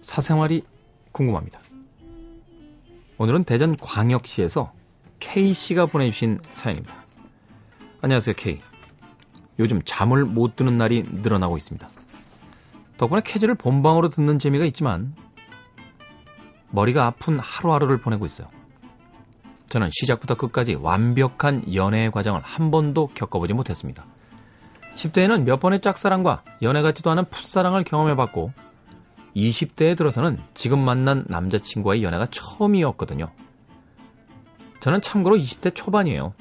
사생활이 궁금합니다. 오늘은 대전 광역시에서 K씨가 보내주신 사연입니다. 안녕하세요, K. 요즘 잠을 못 드는 날이 늘어나고 있습니다. 덕분에 캐즈를 본방으로 듣는 재미가 있지만 머리가 아픈 하루하루를 보내고 있어요. 저는 시작부터 끝까지 완벽한 연애의 과정을 한 번도 겪어보지 못했습니다. 10대에는 몇 번의 짝사랑과 연애 같지도 않은 풋사랑을 경험해봤고 20대에 들어서는 지금 만난 남자친구와의 연애가 처음이었거든요. 저는 참고로 20대 초반이에요.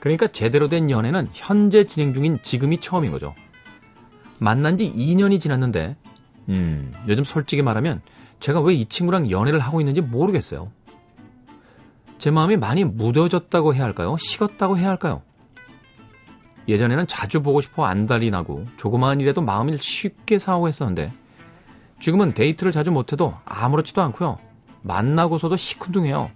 그러니까 제대로 된 연애는 현재 진행 중인 지금이 처음인 거죠. 만난 지 2년이 지났는데, 음, 요즘 솔직히 말하면 제가 왜 이 친구랑 연애를 하고 있는지 모르겠어요. 제 마음이 많이 무뎌졌다고 해야 할까요? 식었다고 해야 할까요? 예전에는 자주 보고 싶어 안달이 나고 조그마한 일에도 마음을 쉽게 상하고 했었는데 지금은 데이트를 자주 못해도 아무렇지도 않고요. 만나고서도 시큰둥해요.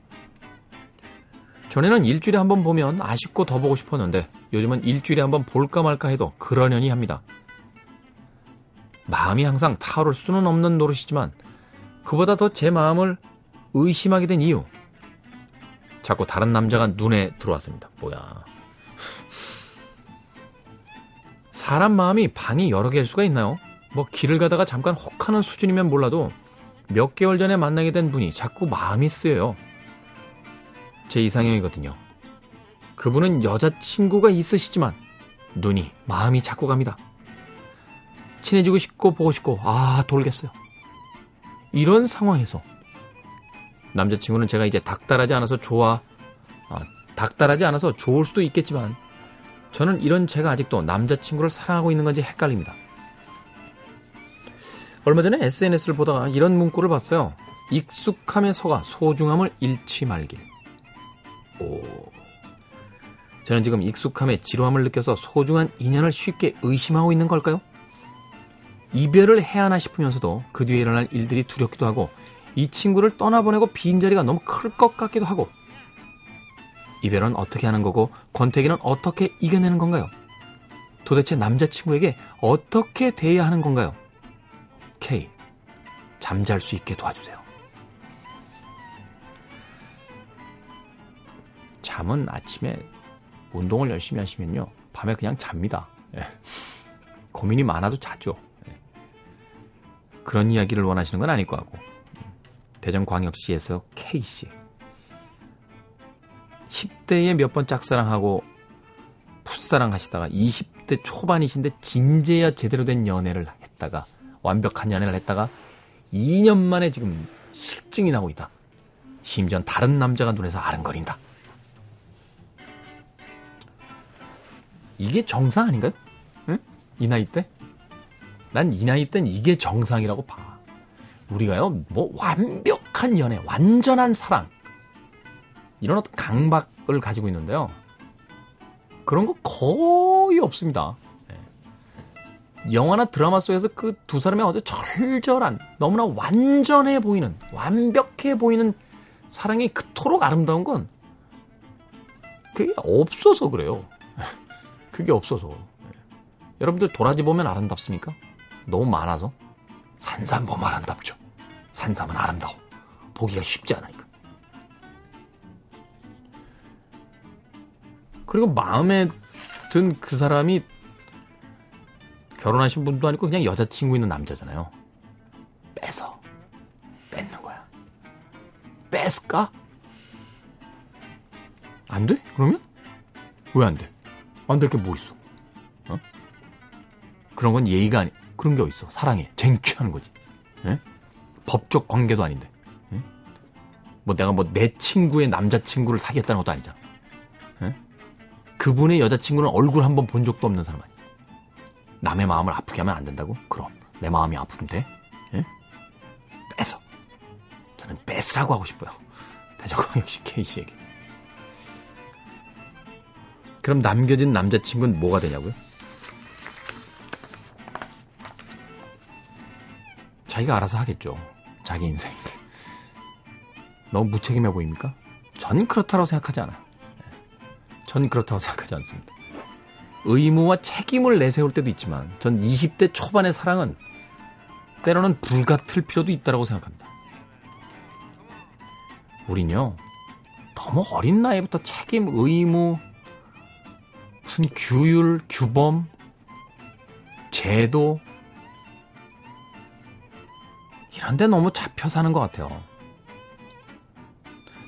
전에는 일주일에 한 번 보면 아쉽고 더 보고 싶었는데 요즘은 일주일에 한 번 볼까 말까 해도 그러려니 합니다. 마음이 항상 타오를 수는 없는 노릇이지만 그보다 더 제 마음을 의심하게 된 이유. 자꾸 다른 남자가 눈에 들어왔습니다. 뭐야. 사람 마음이 방이 여러 개일 수가 있나요? 뭐 길을 가다가 잠깐 혹 하는 수준이면 몰라도 몇 개월 전에 만나게 된 분이 자꾸 마음이 쓰여요. 제 이상형이거든요. 그분은 여자친구가 있으시지만 눈이, 마음이 자꾸 갑니다. 친해지고 싶고 보고 싶고, 아, 돌겠어요. 이런 상황에서 남자친구는 제가 이제 닥달하지 않아서 좋아, 아, 닥달하지 않아서 좋을 수도 있겠지만 저는 이런 제가 아직도 남자친구를 사랑하고 있는 건지 헷갈립니다. 얼마 전에 SNS를 보다가 이런 문구를 봤어요. 익숙함에 속아 소중함을 잃지 말길. 오. 저는 지금 익숙함에 지루함을 느껴서 소중한 인연을 쉽게 의심하고 있는 걸까요? 이별을 해야 하나 싶으면서도 그 뒤에 일어날 일들이 두렵기도 하고 이 친구를 떠나보내고 빈자리가 너무 클 것 같기도 하고 이별은 어떻게 하는 거고 권태기는 어떻게 이겨내는 건가요? 도대체 남자친구에게 어떻게 대해야 하는 건가요? K. 잠잘 수 있게 도와주세요. 잠은 아침에 운동을 열심히 하시면요. 밤에 그냥 잡니다. 예. 고민이 많아도 자죠. 예. 그런 이야기를 원하시는 건 아닐 거고. 대전광역시에서 K씨. 10대에 몇 번 짝사랑하고 풋사랑 하시다가 20대 초반이신데 진제야 제대로 된 연애를 했다가 완벽한 연애를 했다가 2년 만에 지금 실증이 나고 있다. 심지어 다른 남자가 눈에서 아른거린다. 이게 정상 아닌가요? 응? 이 나이 때? 난 이 나이 땐 이게 정상이라고 봐. 우리가요, 뭐 완벽한 연애, 완전한 사랑, 이런 어떤 강박을 가지고 있는데요. 그런 거 거의 없습니다. 예. 영화나 드라마 속에서 그 두 사람의 어떤 절절한, 너무나 완전해 보이는, 완벽해 보이는 사랑이 그토록 아름다운 건 그게 없어서 그래요. 그게 없어서. 예. 여러분들 도라지 보면 아름답습니까? 너무 많아서? 산삼 보면 아름답죠. 산삼은 아름다워. 보기가 쉽지 않으니까. 그리고 마음에 든 그 사람이 결혼하신 분도 아니고 그냥 여자친구 있는 남자잖아요. 뺏어. 뺏는 거야. 뺏을까? 안 돼? 그러면? 왜 안 돼? 안 될 게 뭐 있어? 어? 그런 건 예의가 아니, 그런 게 어딨어. 사랑해. 쟁취하는 거지. 에? 법적 관계도 아닌데. 에? 뭐 내가 뭐 내 친구의 남자친구를 사귀었다는 것도 아니잖아. 에? 그분의 여자친구는 얼굴 한 번 본 적도 없는 사람 아니야. 남의 마음을 아프게 하면 안 된다고? 그럼 내 마음이 돼? 예? 뺏어. 저는 뺏으라고 하고 싶어요. 대저광역시 K씨에게. 그럼 남겨진 남자친구는 뭐가 되냐고요? 자기가 알아서 하겠죠. 자기 인생인데. 너무 무책임해 보입니까? 전 그렇다고 생각하지 않아요. 전 그렇다고 생각하지 않습니다. 의무와 책임을 내세울 때도 있지만 전 20대 초반의 사랑은 때로는 불같을 필요도 있다고 생각합니다. 우린요, 너무 어린 나이부터 책임, 의무, 무슨 규율, 규범, 제도, 이런데 너무 잡혀 사는 것 같아요.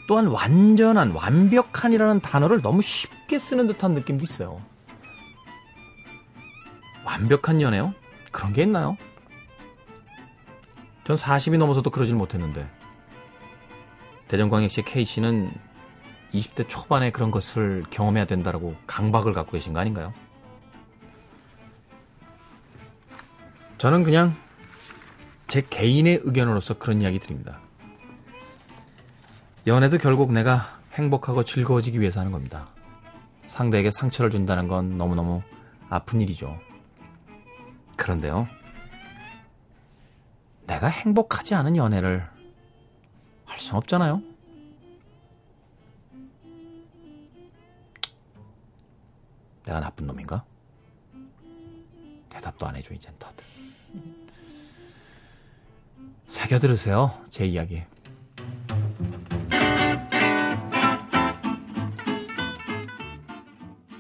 또한 완전한, 완벽한이라는 단어를 너무 쉽게 쓰는 듯한 느낌도 있어요. 완벽한 연애요? 그런 게 있나요? 전 40이 넘어서도 그러질 못했는데. 대전광역시 K씨는 20대 초반에 그런 것을 경험해야 된다라고 강박을 갖고 계신 거 아닌가요? 저는 그냥 제 개인의 의견으로서 그런 이야기 드립니다. 연애도 결국 내가 행복하고 즐거워지기 위해서 하는 겁니다. 상대에게 상처를 준다는 건 너무너무 아픈 일이죠. 그런데요. 내가 행복하지 않은 연애를 할 순 없잖아요. 내가 나쁜 놈인가? 대답도 안 해줘, 이젠 다들. 새겨 들으세요. 제 이야기.